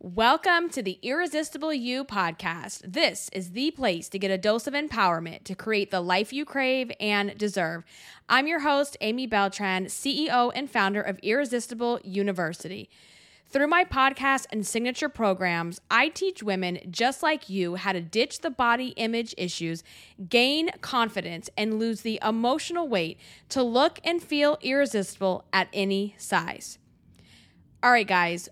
Welcome to the Irresistible You podcast. This is the place to get a dose of empowerment to create the life you crave and deserve. I'm your host, Amy Beltran, CEO and founder of Irresistible University. Through my podcast and signature programs, I teach women just like you how to ditch the body image issues, gain confidence, and lose the emotional weight to look and feel irresistible at any size. All right, guys,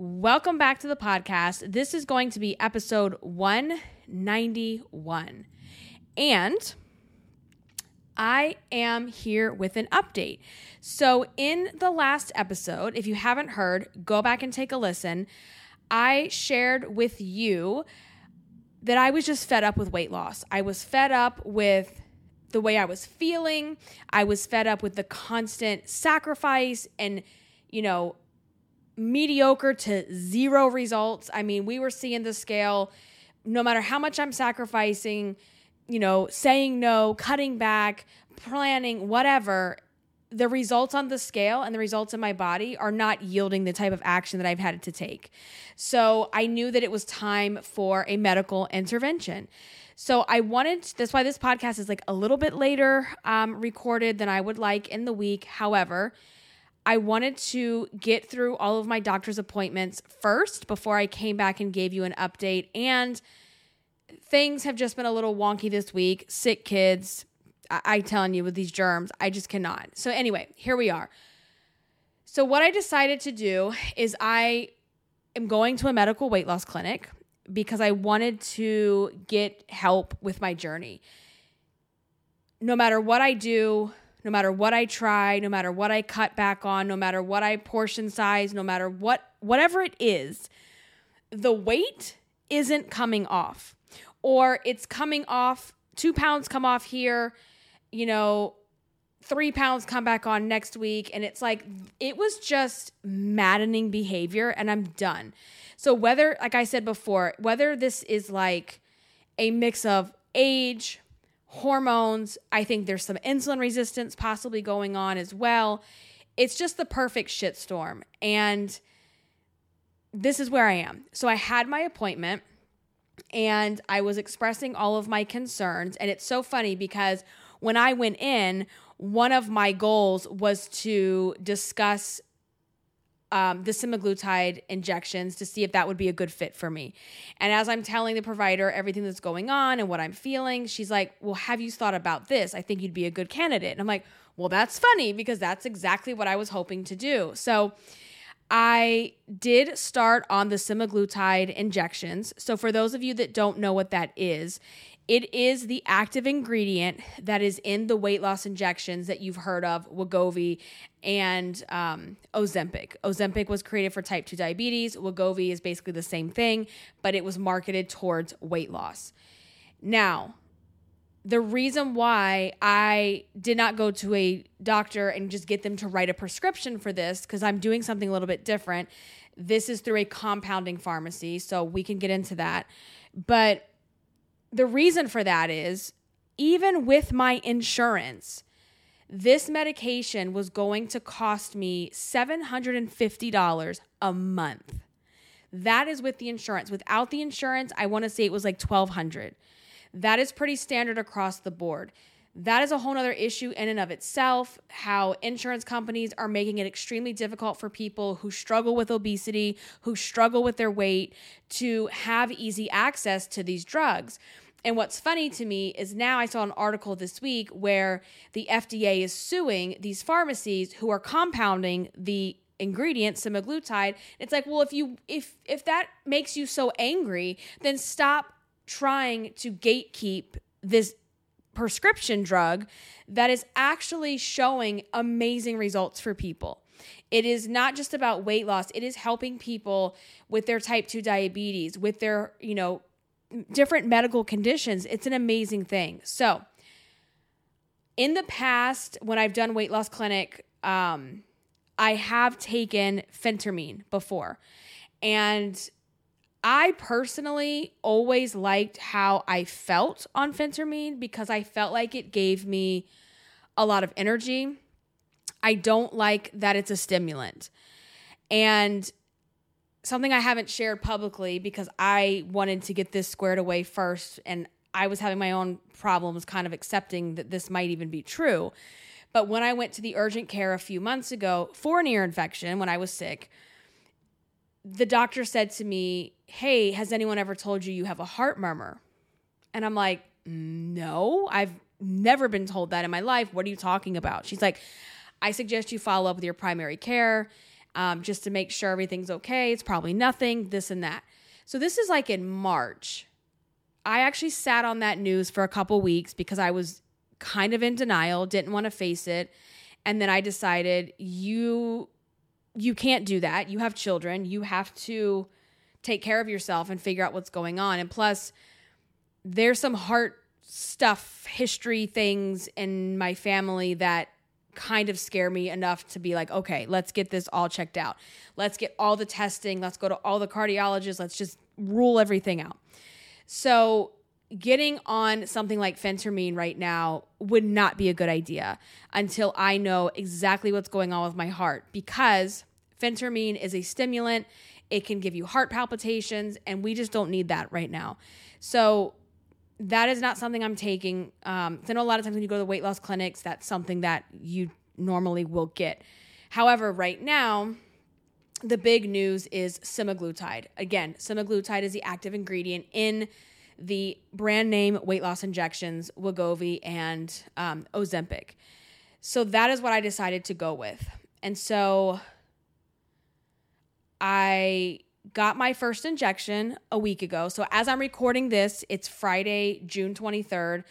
Welcome back to the podcast. This is going to be episode 191. And I am here with an update. So, in the last episode, if you haven't heard, go back and take a listen. I shared with you that I was just fed up with weight loss. I was fed up with the way I was feeling. I was fed up with the constant sacrifice and, you know, mediocre to zero results. I mean, we were seeing the scale no matter how much I'm sacrificing, you know, saying no, cutting back, planning, whatever, the results on the scale and the results in my body are not yielding the type of action that I've had to take. So I knew that it was time for a medical intervention. So I wanted, that's why this podcast is like a little bit later um, recorded than I would like in the week. However, I wanted to get through all of my doctor's appointments first before I came back and gave you an update. And things have just been a little wonky this week. Sick kids, I, I telling you, with these germs, I just cannot. So, anyway, here we are. So, what I decided to do is I am going to a medical weight loss clinic because I wanted to get help with my journey. No matter what I do, no matter what I try, no matter what I cut back on, no matter what I portion size, no matter what whatever it is, the weight isn't coming off. Or it's coming off, two pounds come off here, you know, three pounds come back on next week. And it's like, it was just maddening behavior, and I'm done. So, whether, like I said before, whether this is like a mix of age, hormones. I think there's some insulin resistance possibly going on as well. It's just the perfect shitstorm. And this is where I am. So I had my appointment and I was expressing all of my concerns. And it's so funny because when I went in, one of my goals was to discuss um, the semaglutide injections to see if that would be a good fit for me. And as I'm telling the provider everything that's going on and what I'm feeling, she's like, Well, have you thought about this? I think you'd be a good candidate. And I'm like, Well, that's funny because that's exactly what I was hoping to do. So I did start on the semaglutide injections. So, for those of you that don't know what that is, it is the active ingredient that is in the weight loss injections that you've heard of, Wegovy and um, Ozempic. Ozempic was created for type 2 diabetes. Wegovy is basically the same thing, but it was marketed towards weight loss. Now, the reason why I did not go to a doctor and just get them to write a prescription for this, because I'm doing something a little bit different. This is through a compounding pharmacy, so we can get into that. But the reason for that is even with my insurance, this medication was going to cost me $750 a month. That is with the insurance. Without the insurance, I want to say it was like 1200. That is pretty standard across the board. That is a whole other issue in and of itself. How insurance companies are making it extremely difficult for people who struggle with obesity, who struggle with their weight, to have easy access to these drugs. And what's funny to me is now I saw an article this week where the FDA is suing these pharmacies who are compounding the ingredient semaglutide. It's like, well, if you if if that makes you so angry, then stop trying to gatekeep this prescription drug that is actually showing amazing results for people. It is not just about weight loss, it is helping people with their type 2 diabetes, with their, you know, different medical conditions. It's an amazing thing. So, in the past, when I've done weight loss clinic, um, I have taken phentermine before. And I personally always liked how I felt on phentermine because I felt like it gave me a lot of energy. I don't like that it's a stimulant. And something I haven't shared publicly because I wanted to get this squared away first and I was having my own problems kind of accepting that this might even be true. But when I went to the urgent care a few months ago for an ear infection when I was sick, the doctor said to me, Hey, has anyone ever told you you have a heart murmur? And I'm like, No, I've never been told that in my life. What are you talking about? She's like, I suggest you follow up with your primary care um, just to make sure everything's okay. It's probably nothing, this and that. So this is like in March. I actually sat on that news for a couple weeks because I was kind of in denial, didn't want to face it. And then I decided you you can't do that. You have children. You have to take care of yourself and figure out what's going on. And plus there's some heart stuff, history things in my family that kind of scare me enough to be like, okay, let's get this all checked out. Let's get all the testing. Let's go to all the cardiologists. Let's just rule everything out. So, getting on something like phentermine right now would not be a good idea until I know exactly what's going on with my heart because phentermine is a stimulant. It can give you heart palpitations, and we just don't need that right now. So, that is not something I'm taking. Um, I know a lot of times when you go to the weight loss clinics, that's something that you normally will get. However, right now, the big news is semaglutide. Again, semaglutide is the active ingredient in the brand name weight loss injections, Wegovy and um, Ozempic. So that is what I decided to go with. And so I got my first injection a week ago. So as I'm recording this, it's Friday, June 23rd.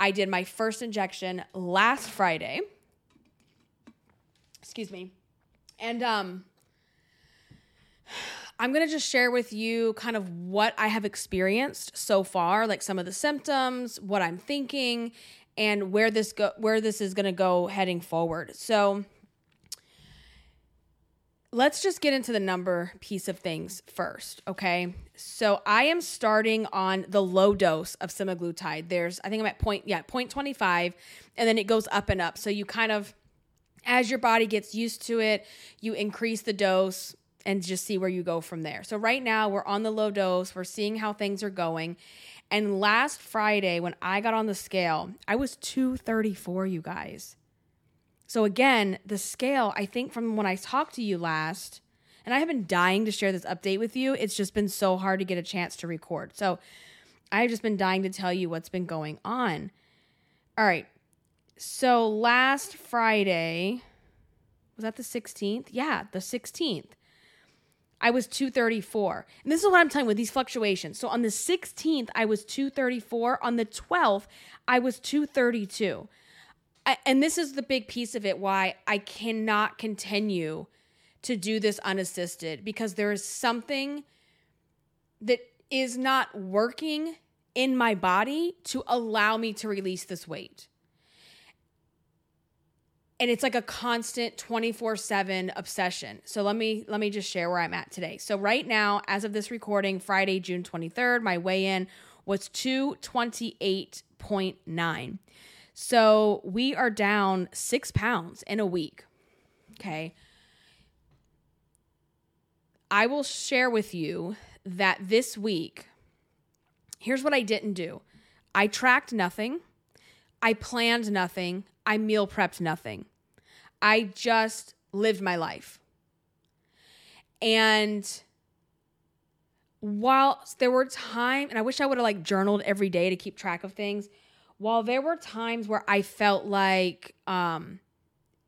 I did my first injection last Friday. Excuse me. And um I'm going to just share with you kind of what I have experienced so far, like some of the symptoms, what I'm thinking, and where this go where this is going to go heading forward. So let's just get into the number piece of things first, okay? So I am starting on the low dose of semaglutide. There's I think I'm at point yeah, 0.25 and then it goes up and up. So you kind of as your body gets used to it, you increase the dose and just see where you go from there. So right now we're on the low dose, we're seeing how things are going. And last Friday when I got on the scale, I was 234, you guys. So again, the scale, I think from when I talked to you last, and I have been dying to share this update with you. It's just been so hard to get a chance to record. So I've just been dying to tell you what's been going on. All right. So last Friday, was that the 16th? Yeah, the 16th. I was 234. And this is what I'm telling you with these fluctuations. So on the 16th, I was 234. On the 12th, I was 232. And this is the big piece of it why I cannot continue to do this unassisted because there is something that is not working in my body to allow me to release this weight. And it's like a constant 24/7 obsession. So let me let me just share where I'm at today. So right now as of this recording Friday June 23rd, my weigh in was 228.9. So we are down six pounds in a week. Okay. I will share with you that this week, here's what I didn't do I tracked nothing, I planned nothing, I meal prepped nothing. I just lived my life. And while there were times, and I wish I would have like journaled every day to keep track of things, while there were times where I felt like um,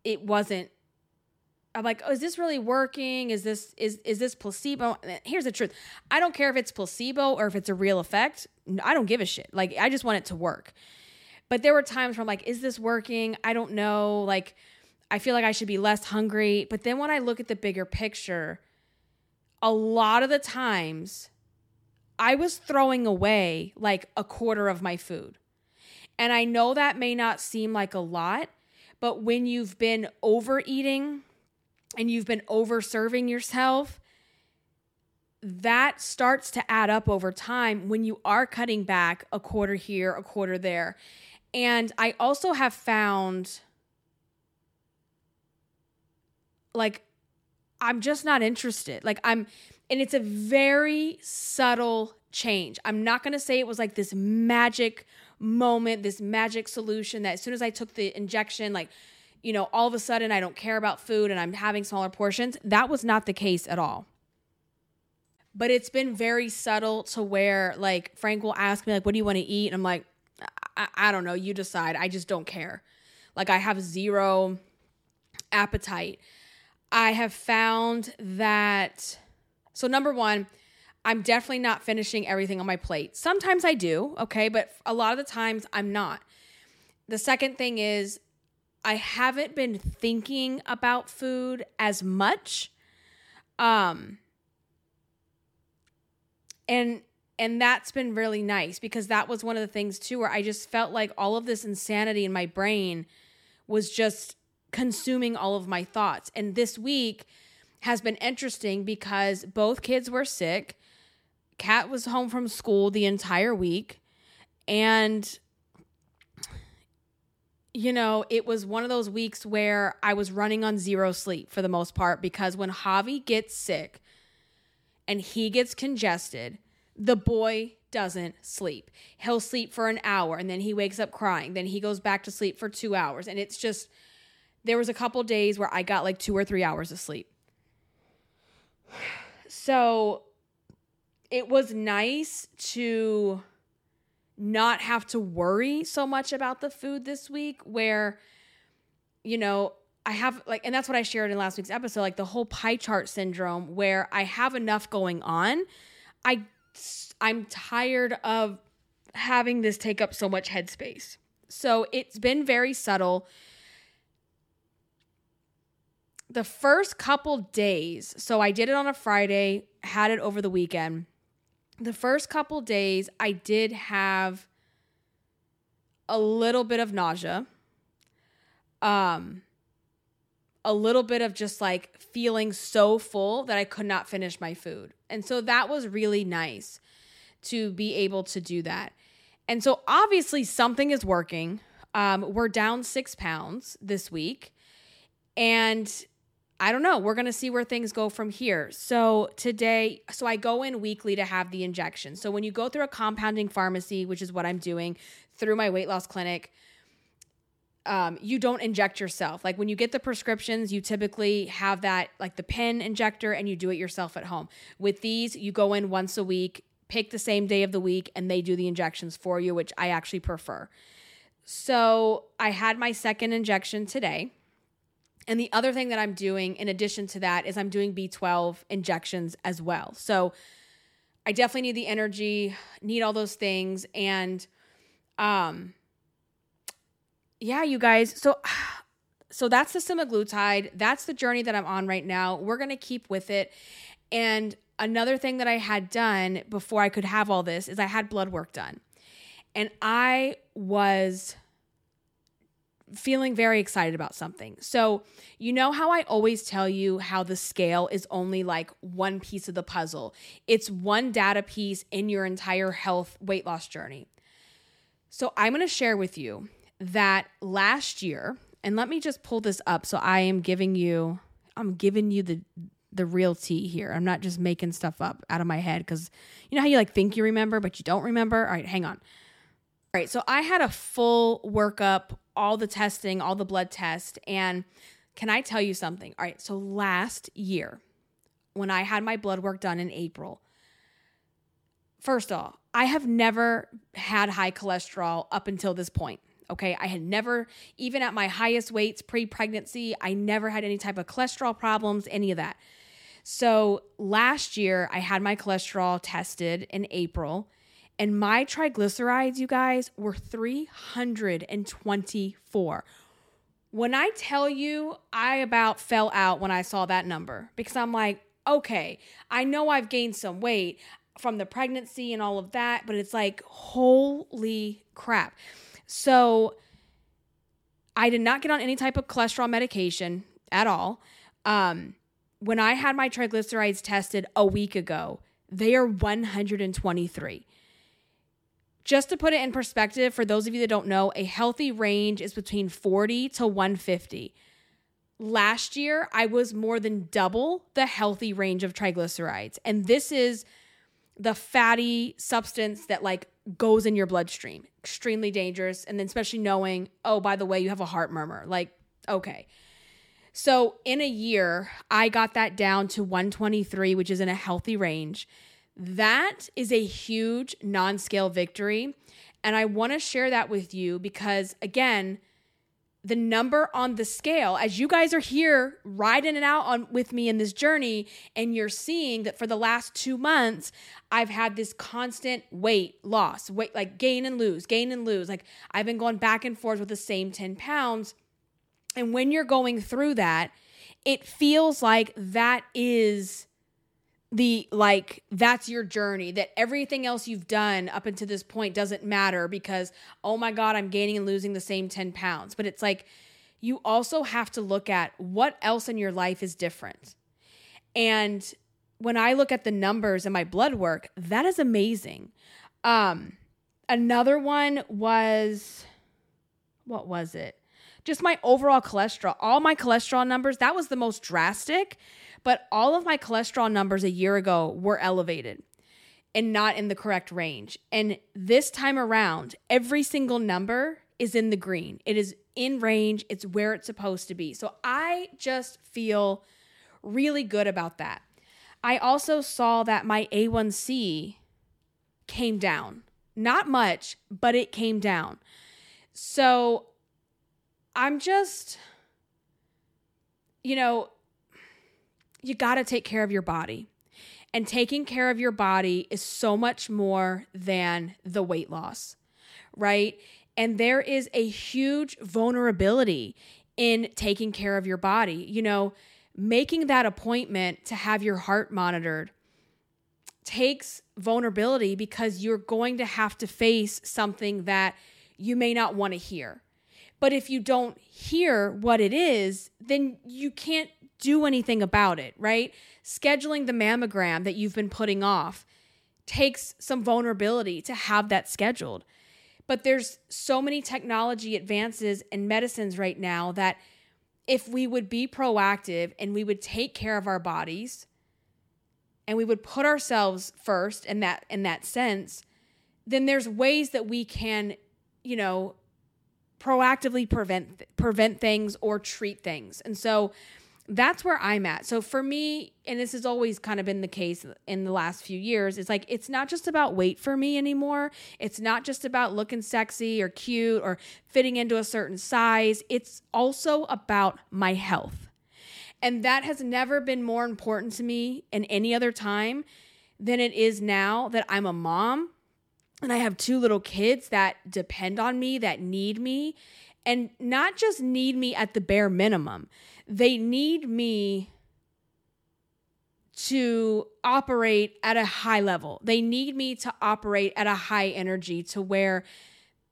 it wasn't I'm like, oh, is this really working? Is this is is this placebo? Here's the truth. I don't care if it's placebo or if it's a real effect. I don't give a shit. Like I just want it to work. But there were times where I'm like, is this working? I don't know. Like I feel like I should be less hungry. But then when I look at the bigger picture, a lot of the times I was throwing away like a quarter of my food. And I know that may not seem like a lot, but when you've been overeating and you've been over serving yourself, that starts to add up over time when you are cutting back a quarter here, a quarter there. And I also have found like I'm just not interested. Like I'm and it's a very subtle change. I'm not going to say it was like this magic moment, this magic solution that as soon as I took the injection like you know, all of a sudden I don't care about food and I'm having smaller portions. That was not the case at all. But it's been very subtle to where like Frank will ask me like what do you want to eat? And I'm like I, I don't know, you decide. I just don't care. Like I have zero appetite. I have found that so number 1, I'm definitely not finishing everything on my plate. Sometimes I do, okay, but a lot of the times I'm not. The second thing is I haven't been thinking about food as much. Um and and that's been really nice because that was one of the things too where I just felt like all of this insanity in my brain was just consuming all of my thoughts. And this week has been interesting because both kids were sick. Kat was home from school the entire week and you know, it was one of those weeks where I was running on zero sleep for the most part because when Javi gets sick and he gets congested, the boy doesn't sleep. He'll sleep for an hour and then he wakes up crying. Then he goes back to sleep for two hours. And it's just, there was a couple days where I got like two or three hours of sleep. So it was nice to not have to worry so much about the food this week where you know I have like and that's what I shared in last week's episode like the whole pie chart syndrome where I have enough going on. I I'm tired of having this take up so much headspace. So it's been very subtle. The first couple days so I did it on a Friday had it over the weekend the first couple days, I did have a little bit of nausea. Um, a little bit of just like feeling so full that I could not finish my food. And so that was really nice to be able to do that. And so obviously something is working. Um, we're down six pounds this week. And I don't know. We're going to see where things go from here. So, today, so I go in weekly to have the injection. So, when you go through a compounding pharmacy, which is what I'm doing through my weight loss clinic, um, you don't inject yourself. Like when you get the prescriptions, you typically have that, like the pen injector, and you do it yourself at home. With these, you go in once a week, pick the same day of the week, and they do the injections for you, which I actually prefer. So, I had my second injection today and the other thing that I'm doing in addition to that is I'm doing B12 injections as well. So I definitely need the energy, need all those things and um yeah, you guys. So so that's the semaglutide. That's the journey that I'm on right now. We're going to keep with it. And another thing that I had done before I could have all this is I had blood work done. And I was feeling very excited about something. So, you know how I always tell you how the scale is only like one piece of the puzzle, it's one data piece in your entire health weight loss journey. So, I'm going to share with you that last year, and let me just pull this up so I am giving you I'm giving you the the real tea here. I'm not just making stuff up out of my head cuz you know how you like think you remember but you don't remember? All right, hang on. All right, so I had a full workup all the testing, all the blood test. And can I tell you something? All right, so last year, when I had my blood work done in April, first of all, I have never had high cholesterol up until this point. Okay. I had never, even at my highest weights pre pregnancy, I never had any type of cholesterol problems, any of that. So last year, I had my cholesterol tested in April and my triglycerides, you guys, were 324. When I tell you, I about fell out when I saw that number because I'm like, okay, I know I've gained some weight from the pregnancy and all of that, but it's like, holy crap. So I did not get on any type of cholesterol medication at all. Um, when I had my triglycerides tested a week ago, they are 123. Just to put it in perspective, for those of you that don't know, a healthy range is between 40 to 150. last year I was more than double the healthy range of triglycerides. And this is the fatty substance that like goes in your bloodstream. Extremely dangerous. And then especially knowing, oh, by the way, you have a heart murmur. Like, okay. So in a year, I got that down to 123, which is in a healthy range. That is a huge non scale victory. And I want to share that with you because, again, the number on the scale as you guys are here riding it out on with me in this journey and you're seeing that for the last 2 months I've had this constant weight loss weight like gain and lose gain and lose like I've been going back and forth with the same 10 pounds and when you're going through that it feels like that is the like that's your journey that everything else you've done up until this point doesn't matter because oh my god i'm gaining and losing the same 10 pounds. But it's like you also have to look at what else in your life is different. And when i look at the numbers in my blood work that is amazing. Um another one was what was it? Just my overall cholesterol. All my cholesterol numbers that was the most drastic but all of my cholesterol numbers a year ago were elevated and not in the correct range. And this time around, every single number is in the green. It is in range, it's where it's supposed to be. So I just feel really good about that. I also saw that my A1C came down. Not much, but it came down. So I'm just, you know, you got to take care of your body. And taking care of your body is so much more than the weight loss, right? And there is a huge vulnerability in taking care of your body. You know, making that appointment to have your heart monitored takes vulnerability because you're going to have to face something that you may not want to hear. But if you don't hear what it is, then you can't do anything about it, right? Scheduling the mammogram that you've been putting off takes some vulnerability to have that scheduled. But there's so many technology advances and medicines right now that if we would be proactive and we would take care of our bodies and we would put ourselves first in that in that sense, then there's ways that we can, you know, proactively prevent prevent things or treat things. And so that's where I'm at. So for me, and this has always kind of been the case in the last few years, it's like it's not just about weight for me anymore. It's not just about looking sexy or cute or fitting into a certain size. It's also about my health. And that has never been more important to me in any other time than it is now that I'm a mom and I have two little kids that depend on me, that need me, and not just need me at the bare minimum they need me to operate at a high level. They need me to operate at a high energy to where,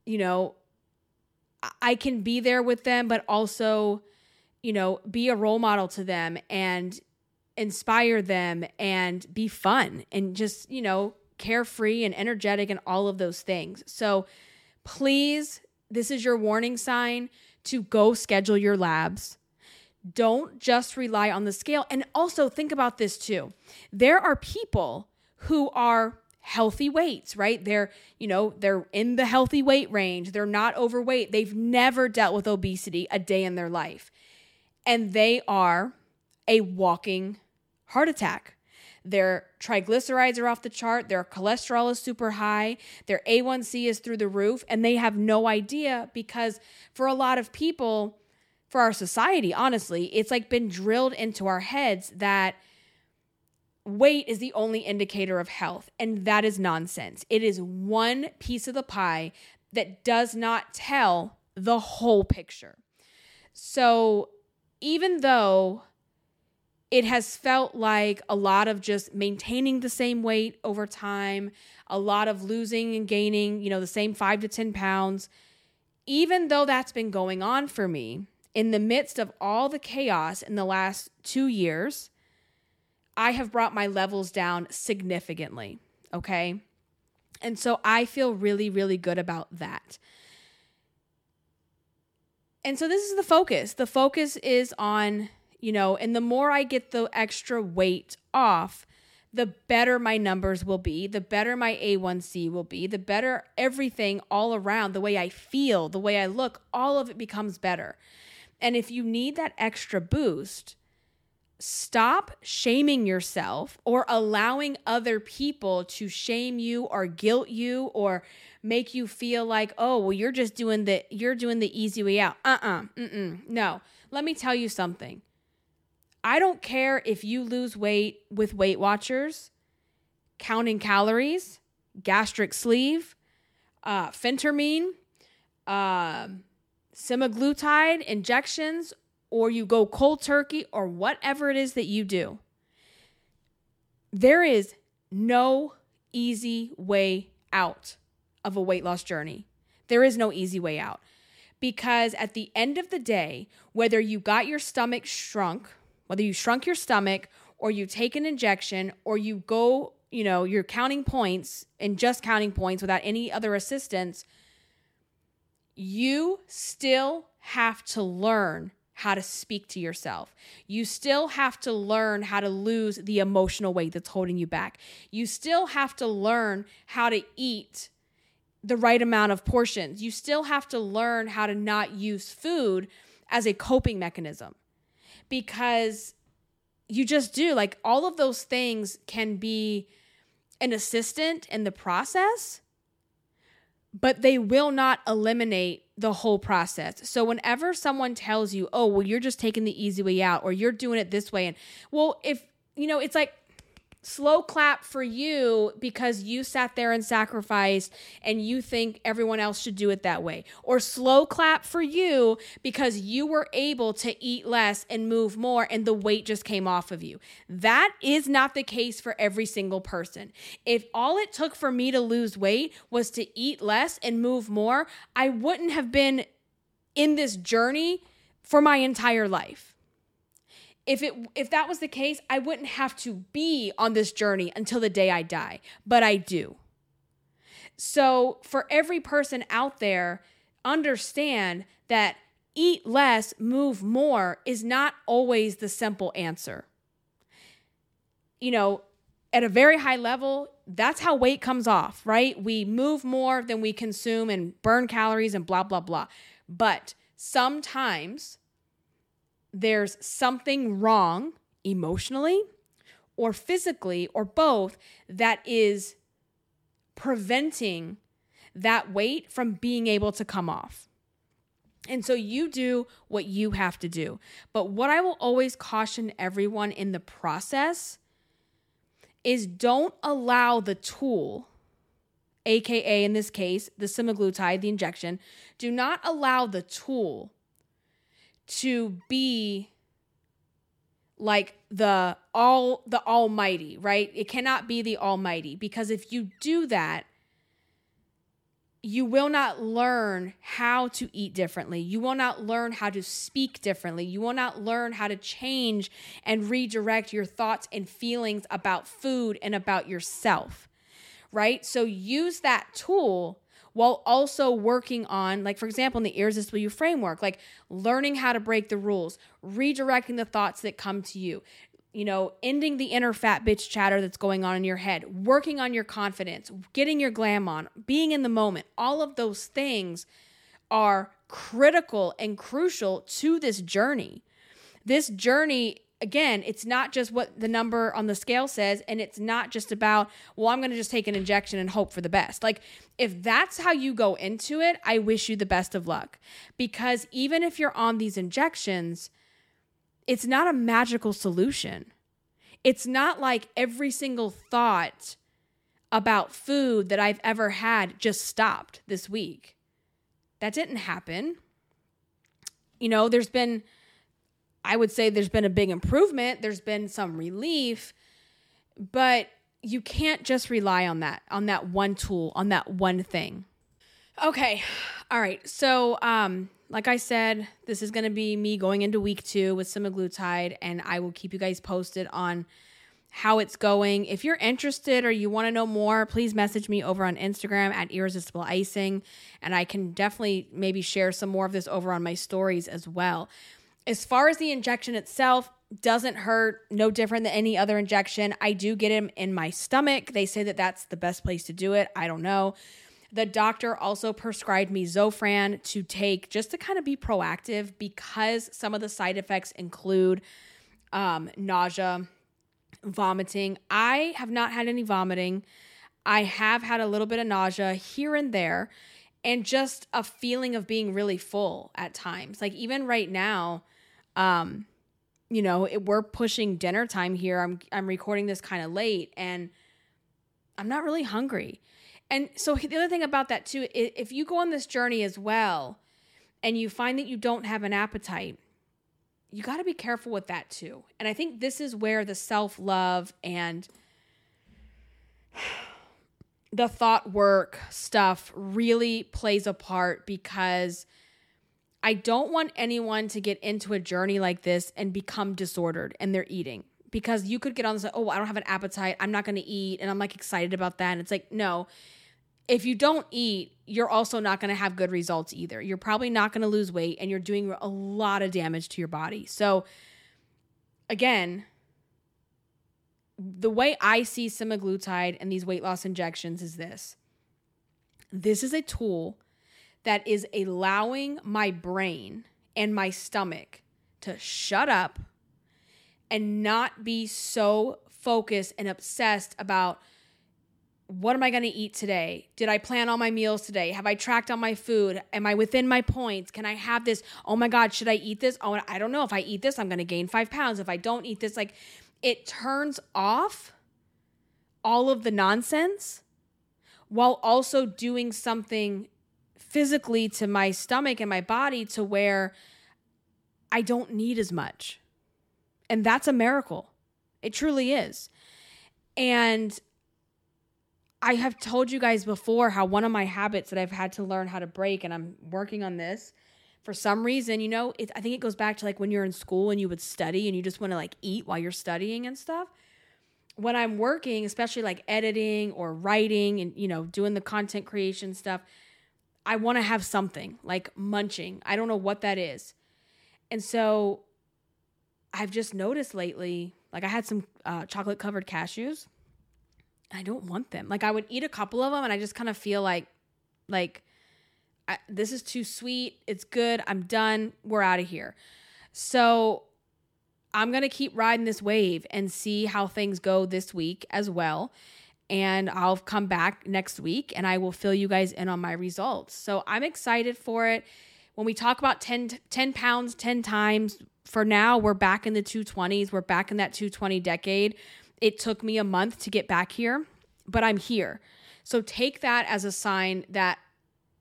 you know, I can be there with them, but also, you know, be a role model to them and inspire them and be fun and just, you know, carefree and energetic and all of those things. So please, this is your warning sign to go schedule your labs don't just rely on the scale. And also think about this too. There are people who are healthy weights, right? They're, you know, they're in the healthy weight range. They're not overweight. They've never dealt with obesity a day in their life. And they are a walking heart attack. Their triglycerides are off the chart, their cholesterol is super high, their A1C is through the roof, and they have no idea because for a lot of people, for our society, honestly. It's like been drilled into our heads that weight is the only indicator of health. And that is nonsense. It is one piece of the pie that does not tell the whole picture. So even though it has felt like a lot of just maintaining the same weight over time, a lot of losing and gaining, you know, the same five to 10 pounds, even though that's been going on for me, in the midst of all the chaos in the last two years, I have brought my levels down significantly. Okay. And so I feel really, really good about that. and so this is the focus. The focus is on, you know, and the more I get the extra weight off, the better my numbers will be, the better my A1C will be, the better everything all around, the way I feel, the way I look, all of it becomes better. And if you need that extra boost, stop shaming yourself or allowing other people to shame you or guilt you or make you feel like, "Oh, well you're just doing the you're doing the easy way out." Uh-uh. Mm-mm. No. Let me tell you something. I don't care if you lose weight with Weight Watchers, counting calories, gastric sleeve, uh, phentermine, uh, semaglutide injections, or you go cold turkey, or whatever it is that you do. There is no easy way out of a weight loss journey. There is no easy way out. Because at the end of the day, whether you got your stomach shrunk, whether you shrunk your stomach or you take an injection or you go, you know, you're counting points and just counting points without any other assistance, you still have to learn how to speak to yourself. You still have to learn how to lose the emotional weight that's holding you back. You still have to learn how to eat the right amount of portions. You still have to learn how to not use food as a coping mechanism because you just do. Like all of those things can be an assistant in the process, but they will not eliminate the whole process. So whenever someone tells you, "Oh, well you're just taking the easy way out or you're doing it this way." And well, if you know, it's like slow clap for you because you sat there and sacrificed and you think everyone else should do it that way. Or slow clap for you because you were able to eat less and move more and the weight just came off of you. That is not the case for every single person. If all it took for me to lose weight was to eat less and move more, I wouldn't have been in this journey for my entire life if it if that was the case, I wouldn't have to be on this journey until the day I die, but I do. So, for every person out there, understand that eat less, move more is not always the simple answer. You know, at a very high level, that's how weight comes off, right? We move more than we consume and burn calories and blah, blah, blah. But sometimes there's something wrong emotionally or physically or both that is preventing that weight from being able to come off. And so you do what you have to do. But what I will always caution everyone in the process is don't allow the tool, AKA in this case, the semaglutide, the injection, do not allow the tool to be like the all the almighty right it cannot be the almighty because if you do that you will not learn how to eat differently. You will not learn how to speak differently. You will not learn how to change and redirect your thoughts and feelings about food and about yourself. Right? So use that tool while also working on, like, for example, in the Irresistible You framework, like learning how to break the rules, redirecting the thoughts that come to you, you know, ending the inner fat bitch chatter that's going on in your head, working on your confidence, getting your glam on, being in the moment. All of those things are critical and crucial to this journey. This journey again, it's not just what the number on the scale says, and it's not just about, well, I'm going to just take an injection and hope for the best. Like, if that's how you go into it, I wish you the best of luck. Because even if you're on these injections, it's not a magical solution. It's not like every single thought about food that I've ever had just stopped this week. That didn't happen. You know, there's been I would say there's been a big improvement, there's been some relief, but you can't just rely on that, on that one tool, on that one thing. Okay. All right. So, um, like I said, this is going to be me going into week two with semaglutide, and I will keep you guys posted on how it's going. If you're interested or you want to know more, please message me over on Instagram at irresistible icing, and I can definitely maybe share some more of this over on my stories as well. As far as the injection itself, doesn't hurt, no different than any other injection. I do get them in my stomach. They say that that's the best place to do it. I don't know. The doctor also prescribed me Zofran to take just to kind of be proactive because some of the side effects include um, nausea, vomiting. I have not had any vomiting. I have had a little bit of nausea here and there and just a feeling of being really full at times. Like even right now, um, you know, it, we're pushing dinner time here. I'm I'm recording this kind of late and I'm not really hungry. And so the other thing about that too, if you go on this journey as well and you find that you don't have an appetite, you got to be careful with that too. And I think this is where the self-love and the thought work stuff really plays a part because I don't want anyone to get into a journey like this and become disordered and they're eating because you could get on this, oh, I don't have an appetite. I'm not going to eat. And I'm like excited about that. And it's like, no, if you don't eat, you're also not going to have good results either. You're probably not going to lose weight and you're doing a lot of damage to your body. So, again, the way I see semaglutide and these weight loss injections is this this is a tool that is allowing my brain and my stomach to shut up and not be so focused and obsessed about what am I going to eat today? Did I plan all my meals today? Have I tracked all my food? Am I within my points? Can I have this? Oh my God, should I eat this? Oh, I don't know. If I eat this, I'm going to gain five pounds. If I don't eat this, like it turns off all of the nonsense while also doing something physically to my stomach and my body to where I don't need as much. And that's a miracle. It truly is. And I have told you guys before how one of my habits that I've had to learn how to break, and I'm working on this for some reason, you know, it, I think it goes back to like when you're in school and you would study and you just want to like eat while you're studying and stuff. When I'm working, especially like editing or writing and, you know, doing the content creation stuff, I want to have something like munching. I don't know what that is. And so I've just noticed lately, like I had some uh, chocolate covered cashews I don't want them. Like I would eat a couple of them and I just kind of feel like like I, this is too sweet. It's good. I'm done. We're out of here. So I'm going to keep riding this wave and see how things go this week as well. And I'll come back next week and I will fill you guys in on my results. So I'm excited for it. When we talk about 10, 10 pounds 10 times, for now, we're back in the 220s. We're back in that 220 decade. It took me a month to get back here, but I'm here. So take that as a sign that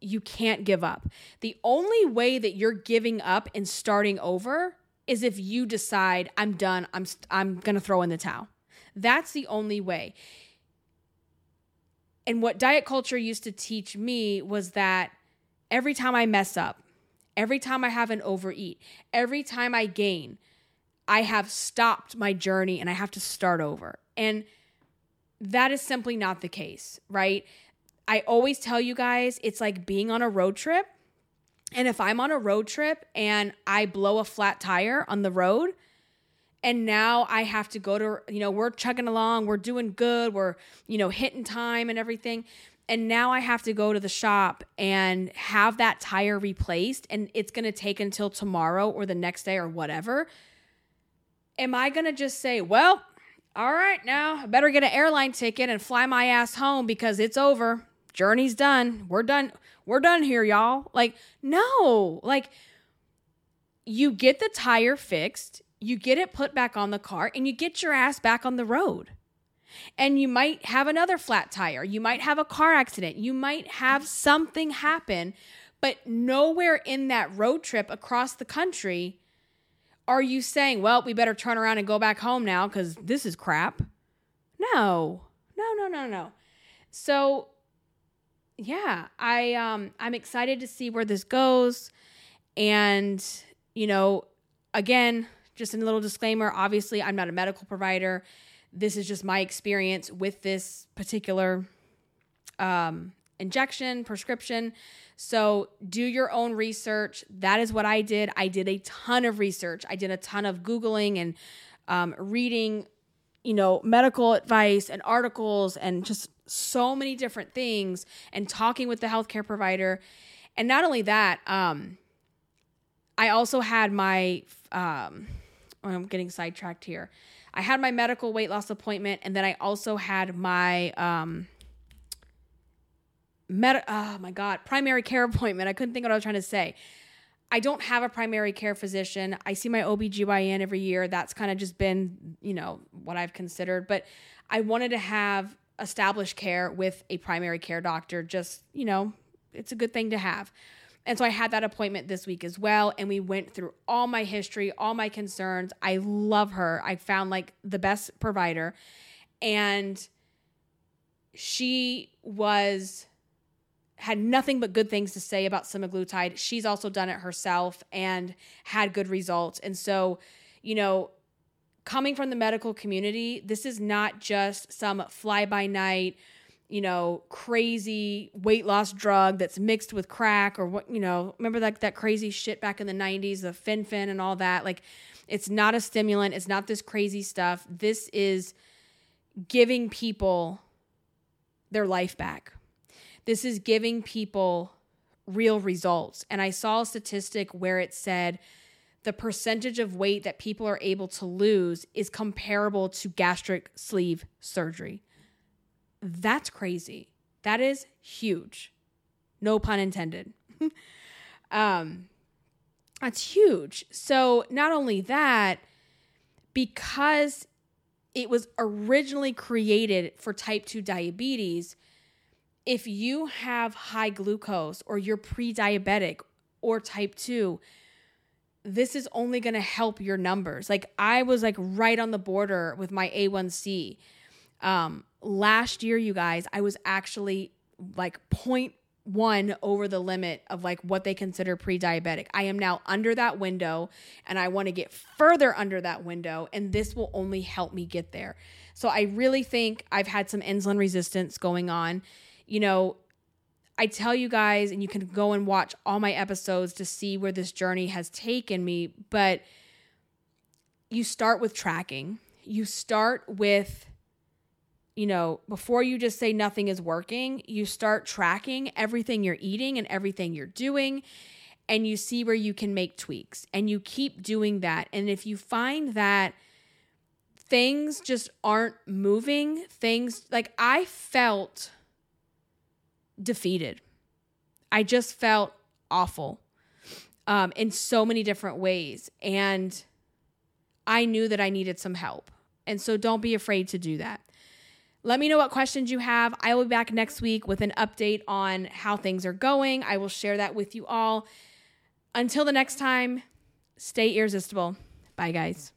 you can't give up. The only way that you're giving up and starting over is if you decide I'm done. I'm I'm going to throw in the towel. That's the only way. And what diet culture used to teach me was that every time I mess up, every time I have an overeat, every time I gain, I have stopped my journey and I have to start over. And that is simply not the case, right? I always tell you guys it's like being on a road trip. And if I'm on a road trip and I blow a flat tire on the road, and now I have to go to, you know, we're chugging along, we're doing good, we're, you know, hitting time and everything. And now I have to go to the shop and have that tire replaced, and it's gonna take until tomorrow or the next day or whatever am I going to just say, well, all right, now I better get an airline ticket and fly my ass home because it's over. Journey's done. We're done. We're done here, y'all. Like, no. Like, you get the tire fixed, you get it put back on the car, and you get your ass back on the road. And you might have another flat tire. You might have a car accident. You might have something happen, but nowhere in that road trip across the country are you saying, well, we better turn around and go back home now because this is crap? No, no, no, no, no. So, yeah, I um, I'm excited to see where this goes, and you know, again, just a little disclaimer. Obviously, I'm not a medical provider. this is just my experience with this particular um, injection, prescription. So do your own research. That is what I did. I did a ton of research. I did a ton of Googling and um, reading, you know, medical advice and articles and just so many different things and talking with the healthcare provider. And not only that, um, I also had my, um, I'm getting sidetracked here. I had my medical weight loss appointment, and then I also had my um, med- oh my god, primary care appointment. I couldn't think what I was trying to say. I don't have a primary care physician. I see my OBGYN every year. That's kind of just been, you know, what I've considered, but I wanted to have established care with a primary care doctor just, you know, it's a good thing to have. And so I had that appointment this week as well. And we went through all my history, all my concerns. I love her. I found like the best provider. And she was had nothing but good things to say about semaglutide. She's also done it herself and had good results. And so, you know, coming from the medical community, this is not just some fly by night you know, crazy weight loss drug that's mixed with crack or what, you know, remember like that crazy shit back in the 90s, the fen-phen and all that. Like it's not a stimulant, it's not this crazy stuff. This is giving people their life back. This is giving people real results. And I saw a statistic where it said the percentage of weight that people are able to lose is comparable to gastric sleeve surgery. That's crazy. That is huge. No pun intended. um, that's huge. So, not only that, because it was originally created for type 2 diabetes, if you have high glucose or you're pre diabetic or type 2, this is only going to help your numbers. Like, I was like right on the border with my A1C. Um, last year, you guys, I was actually like 0.1 over the limit of like what they consider pre diabetic. I am now under that window and I want to get further under that window, and this will only help me get there. So I really think I've had some insulin resistance going on. You know, I tell you guys, and you can go and watch all my episodes to see where this journey has taken me, but you start with tracking. You start with you know, before you just say nothing is working, you start tracking everything you're eating and everything you're doing and you see where you can make tweaks and you keep doing that. And if you find that things just aren't moving, things like I felt defeated. I just felt awful um, in so many different ways. And I knew that I needed some help. And so don't be afraid to do that. Let me know what questions you have. I will be back next week with an update on how things are going. I will share that with you all. Until the next time, stay irresistible. Bye, guys.